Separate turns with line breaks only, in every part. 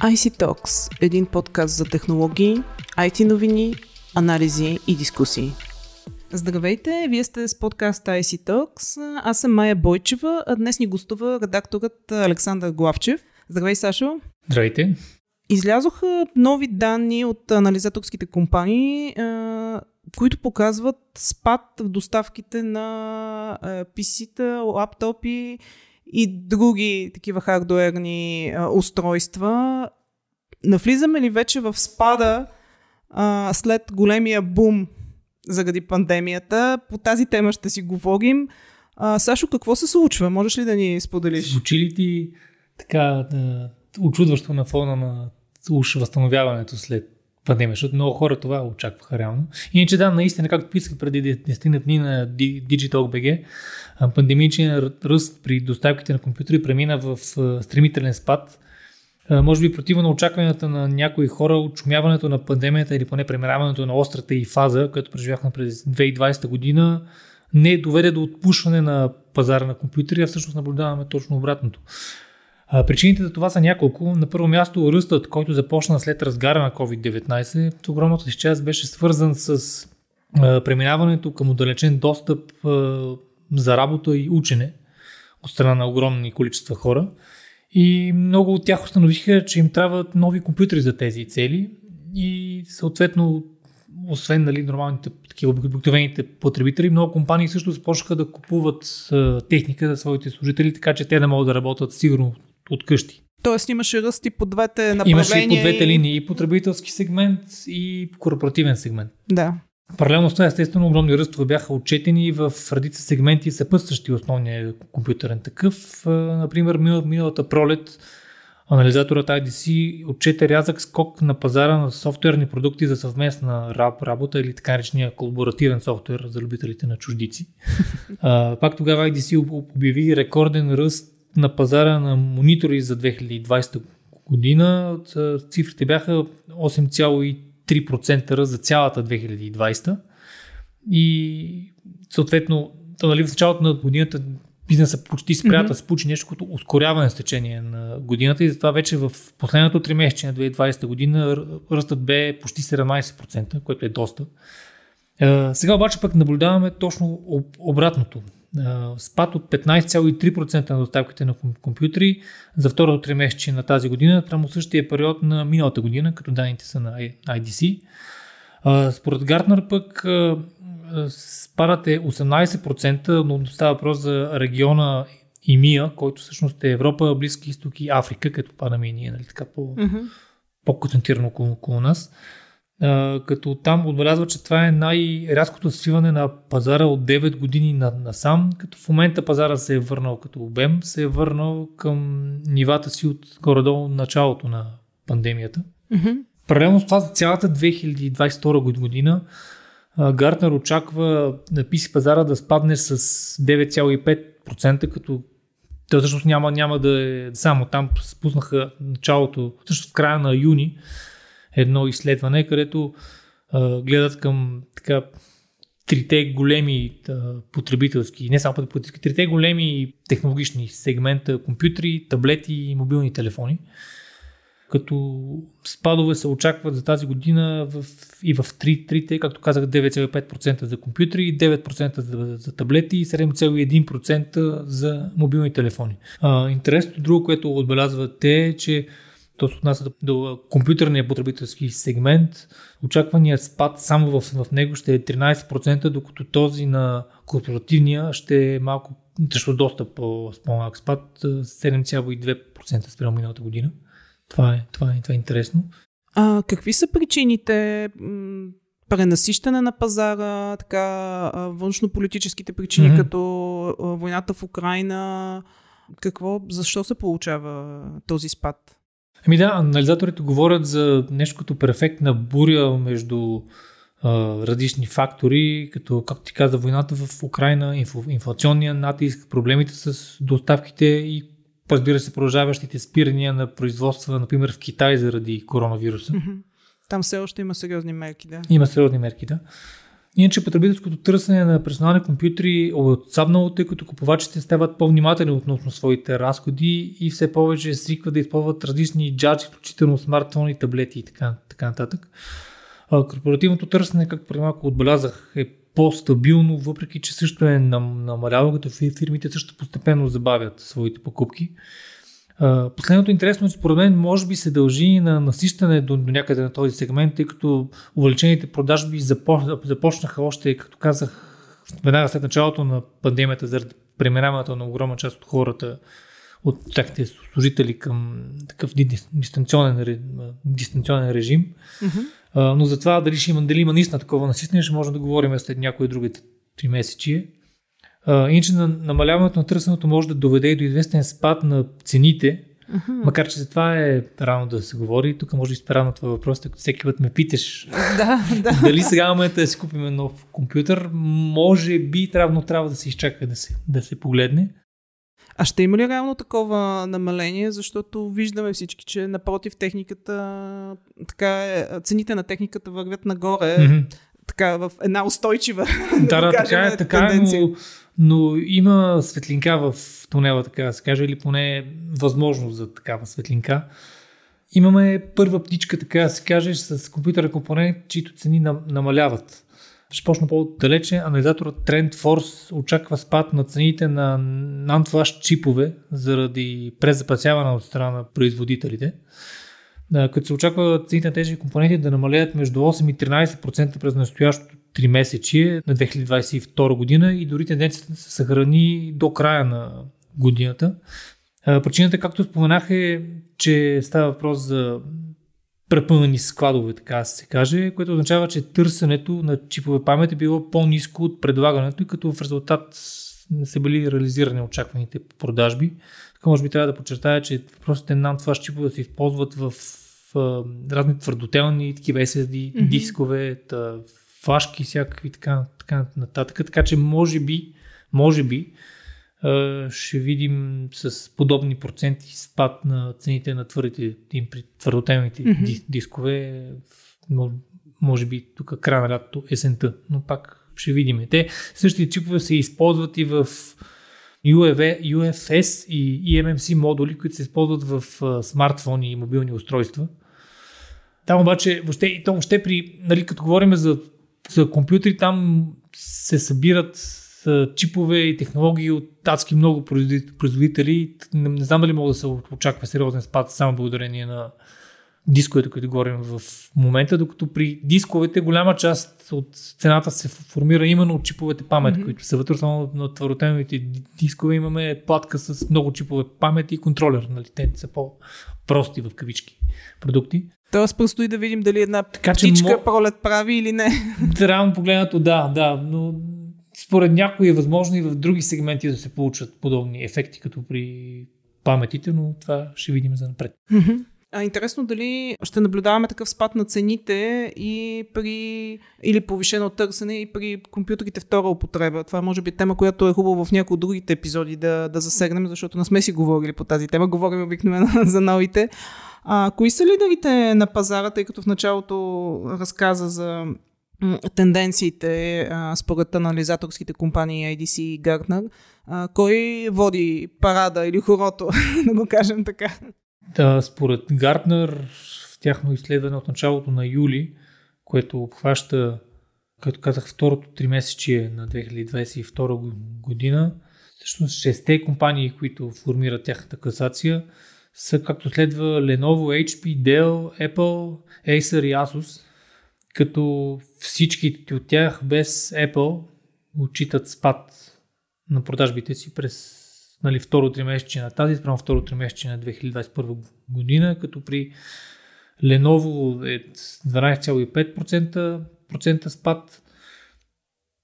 IC Talks – един подкаст за технологии, IT новини, анализи и дискусии. Здравейте, вие сте с подкаст IC Talks. Аз съм Майя Бойчева, а днес ни гостува редакторът Александър Главчев. Здравей, Сашо.
Здравейте.
Излязоха нови данни от анализаторските компании, които показват спад в доставките на PC-та, лаптопи и други такива хардуерни а, устройства. Навлизаме ли вече в спада а, след големия бум заради пандемията? По тази тема ще си говорим. А, Сашо, какво се случва? Можеш ли да ни споделиш?
Звучи ли ти така да, очудващо на фона на уж възстановяването след пандемия, защото много хора това очакваха реално. Иначе да, наистина, както писах преди 10 дни на Digital BG, пандемичен ръст при доставките на компютри премина в стремителен спад. Може би противно на очакванията на някои хора, очумяването на пандемията или поне преминаването на острата и фаза, която преживяхме през 2020 година, не доведе до отпушване на пазара на компютри, а всъщност наблюдаваме точно обратното. Причините за това са няколко. На първо място ръстът, който започна след разгара на COVID-19, в огромната си част беше свързан с преминаването към отдалечен достъп за работа и учене от страна на огромни количества хора. И много от тях установиха, че им трябват нови компютри за тези цели и съответно освен нали, нормалните такива обикновените потребители, много компании също започнаха да купуват техника за своите служители, така че те да могат да работят сигурно от къщи.
Тоест имаше ръст и по двете направления.
Имаше и по двете линии, и потребителски сегмент, и корпоративен сегмент.
Да.
Паралелно с това, естествено, огромни ръстове бяха отчетени в редица сегменти, съпътстващи основния компютърен такъв. Например, миналата пролет анализаторът IDC отчете рязък скок на пазара на софтуерни продукти за съвместна работа или така наречения колаборативен софтуер за любителите на чуждици. Пак тогава IDC обяви рекорден ръст на пазара на монитори за 2020 година. Цифрите бяха 8,3% ръст за цялата 2020 и съответно нали, в началото на годината бизнеса почти спря да се получи нещо като ускоряване с течение на годината и затова вече в последното 3 месече на 2020 година ръстът бе почти 17%, което е доста. Сега обаче пък наблюдаваме точно обратното спад от 15,3% на доставките на компютри за второто 3 месече на тази година, прямо същия период на миналата година, като данните са на IDC. Според Гартнер пък спадът е 18%, но става въпрос за региона ИМИА, който всъщност е Европа, Близки изток и Африка, като падаме и ние, нали, така по, mm-hmm. по-концентрирано около, около нас като там отбелязва, че това е най-рязкото свиване на пазара от 9 години насам, като в момента пазара се е върнал като обем, се е върнал към нивата си от горе-долу началото на пандемията. Mm-hmm. Паралелно с това за цялата 2022 година Гартнер очаква на PC пазара да спадне с 9,5%, като той всъщност няма, няма да е само там. Спуснаха началото, също в края на юни, едно изследване, където а, гледат към така трите големи а, потребителски, не само потребителски, трите големи технологични сегмента компютри, таблети и мобилни телефони. Като спадове се очакват за тази година в, и в три, трите, както казах, 9,5% за компютри, 9% за, за таблети и 7,1% за мобилни телефони. А, интересното друго, което отбелязват те е, че то се отнася до, до компютърния потребителски сегмент. Очакваният спад само в, в него ще е 13%, докато този на корпоративния ще е малко, също доста по, по-малък спад, 7,2% спрямо миналата година. Това е, това е, това е интересно.
А, какви са причините? пренасищане на пазара, така външно-политическите причини, mm-hmm. като войната в Украина. Какво, защо се получава този спад?
Ами да, анализаторите говорят за нещо като перфектна буря между а, различни фактори, като, както ти каза, войната в Украина, инфо, инфлационния натиск, проблемите с доставките и разбира се, продължаващите спирания на производства, например в Китай заради коронавируса.
Там все още има сериозни мерки, да.
Има сериозни мерки, да. Иначе потребителското търсене на персонални компютри е отсабнало, тъй като купувачите стават по-внимателни относно своите разходи и все повече свикват да използват различни джаджи, включително смартфони, таблети и така, така нататък. Корпоративното търсене, както преди малко отбелязах, е по-стабилно, въпреки че също е намаляло, като фирмите също постепенно забавят своите покупки. Последното интересно, според мен, може би се дължи на насищане до, до някъде на този сегмент, тъй като увеличените продажби започнаха още, като казах, веднага след началото на пандемията, заради преминаването на огромна част от хората, от техните служители към такъв дистанционен, дистанционен режим. Mm-hmm. Но за това дали ще има, дали има наистина такова насищане, ще можем да говорим след някои други три месечи. Иначе на намаляването на търсенето може да доведе и до известен спад на цените, uh-huh. макар че за това е рано да се говори. Тук може да изпера на това въпрос, като всеки път ме питаш
да, да.
дали сега е момента да си купим нов компютър. Може би трябва, трябва да се изчака да се, да се погледне.
А ще има ли реално такова намаление, защото виждаме всички, че напротив техниката, така е, цените на техниката вървят нагоре, mm-hmm. така в една устойчива
да, да, така е, така е, но, но има светлинка в тунела, така да се каже, или поне възможност за такава светлинка. Имаме първа птичка, така да се каже, с компютъра компонент, чието цени намаляват. Ще почна по-далече. Анализаторът Trend Force очаква спад на цените на NAND чипове заради презапасяване от страна на производителите. Като се очаква цените на тези компоненти да намалят между 8 и 13% през настоящото 3 месечи на 2022 година и дори тенденцията се съхрани до края на годината. Причината, както споменах, е, че става въпрос за препълнени складове, така да се каже, което означава, че търсенето на чипове памет е било по-низко от предлагането и като в резултат не са били реализирани очакваните продажби. Така може би трябва да подчертая, че въпросите нам това чипове се използват в, в разни твърдотелни такива SSD mm-hmm. дискове, та, флашки, всякакви така, така нататък. Така че може би, може би ще видим с подобни проценти спад на цените на твърдите, твърдотелните mm-hmm. дискове, може би тук края на лятото, есента, но пак ще видим. Те същите чипове се използват и в UFS, UFS и eMMC модули, които се използват в смартфони и мобилни устройства. Там обаче, въобще, и то въобще при, нали, като говорим за, за компютри, там се събират чипове и технологии от адски много производители. Не, не знам дали мога да се очаква сериозен спад само благодарение на дисковете, които говорим в момента, докато при дисковете голяма част от цената се формира именно от чиповете памет, mm-hmm. които са вътре само на твърдотемните дискове. Имаме платка с много чипове памет и контролер. Нали? Те са по-прости в кавички продукти.
Тоест просто и да видим дали една така, птичка мо... пролет прави или не.
Реално погледнато да, да, но според някои е възможно и в други сегменти да се получат подобни ефекти, като при паметите, но това ще видим за напред.
А интересно дали ще наблюдаваме такъв спад на цените и при или повишено търсене и при компютрите втора употреба. Това може би тема, която е хубаво в някои от другите епизоди да, да засегнем, защото не сме си говорили по тази тема. Говорим обикновено за новите. А, кои са лидерите на пазара, тъй като в началото разказа за тенденциите според анализаторските компании IDC и Gartner. А, кой води парада или хорото, да го кажем така?
Да, според Гартнер в тяхно изследване от началото на юли, което обхваща, като казах, второто три месечие на 2022 година, всъщност шесте компании, които формират тяхната класация, са както следва Lenovo, HP, Dell, Apple, Acer и Asus – като всичките от тях без Apple отчитат спад на продажбите си през нали, второ тримесечие на тази, спрямо второ тримесечие на 2021 година, като при Lenovo е 12,5% процента спад,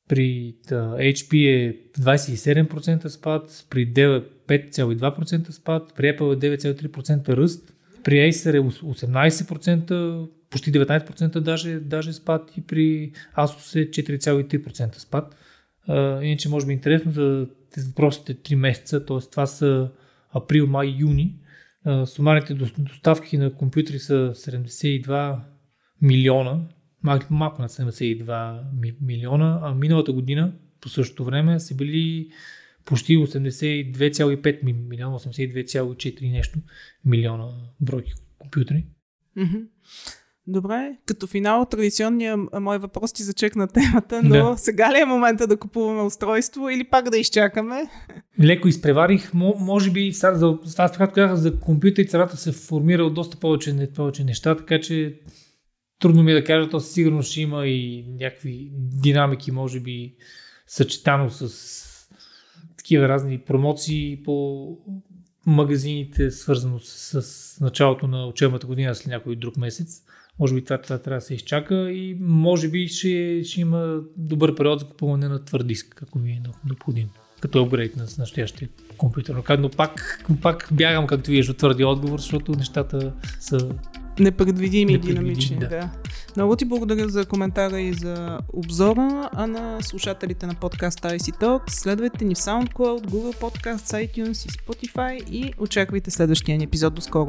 при HP е 27% спад, при Dell е 5,2% спад, при Apple е 9,3% ръст, при Acer е 18% почти 19% даже, даже спад. И при Asus е 4,3% спад. А, иначе може би интересно за въпросите 3 месеца, т.е. това са април, май, юни. Сумарните доставки на компютри са 72 милиона малко на 72 милиона, а миналата година по същото време са били почти 82,5 милиона, 82,4 нещо милиона бройки компютри.
Mm-hmm. Добре, като финал традиционния мой въпрос ти зачекна темата, но да. сега ли е момента да купуваме устройство или пак да изчакаме?
Леко изпреварих, може би за, за, аз така казах, за компютър цената се формира от доста повече, повече неща, така че трудно ми е да кажа, то сигурно ще има и някакви динамики, може би съчетано с такива разни промоции по магазините, свързано с, с началото на учебната година след някой друг месец. Може би това, това трябва да се изчака и може би ще, ще има добър период за купуване на твърд диск, ако ви е необходим, като апгрейд на настоящия компютър. Но пак, пак бягам, както виждаш, от твърди отговор, защото нещата са
Непредвидими и динамични. Да. да. Много ти благодаря за коментара и за обзора, а на слушателите на подкаст IC Talk следвайте ни в SoundCloud, Google Podcasts, iTunes и Spotify и очаквайте следващия ни епизод. До скоро!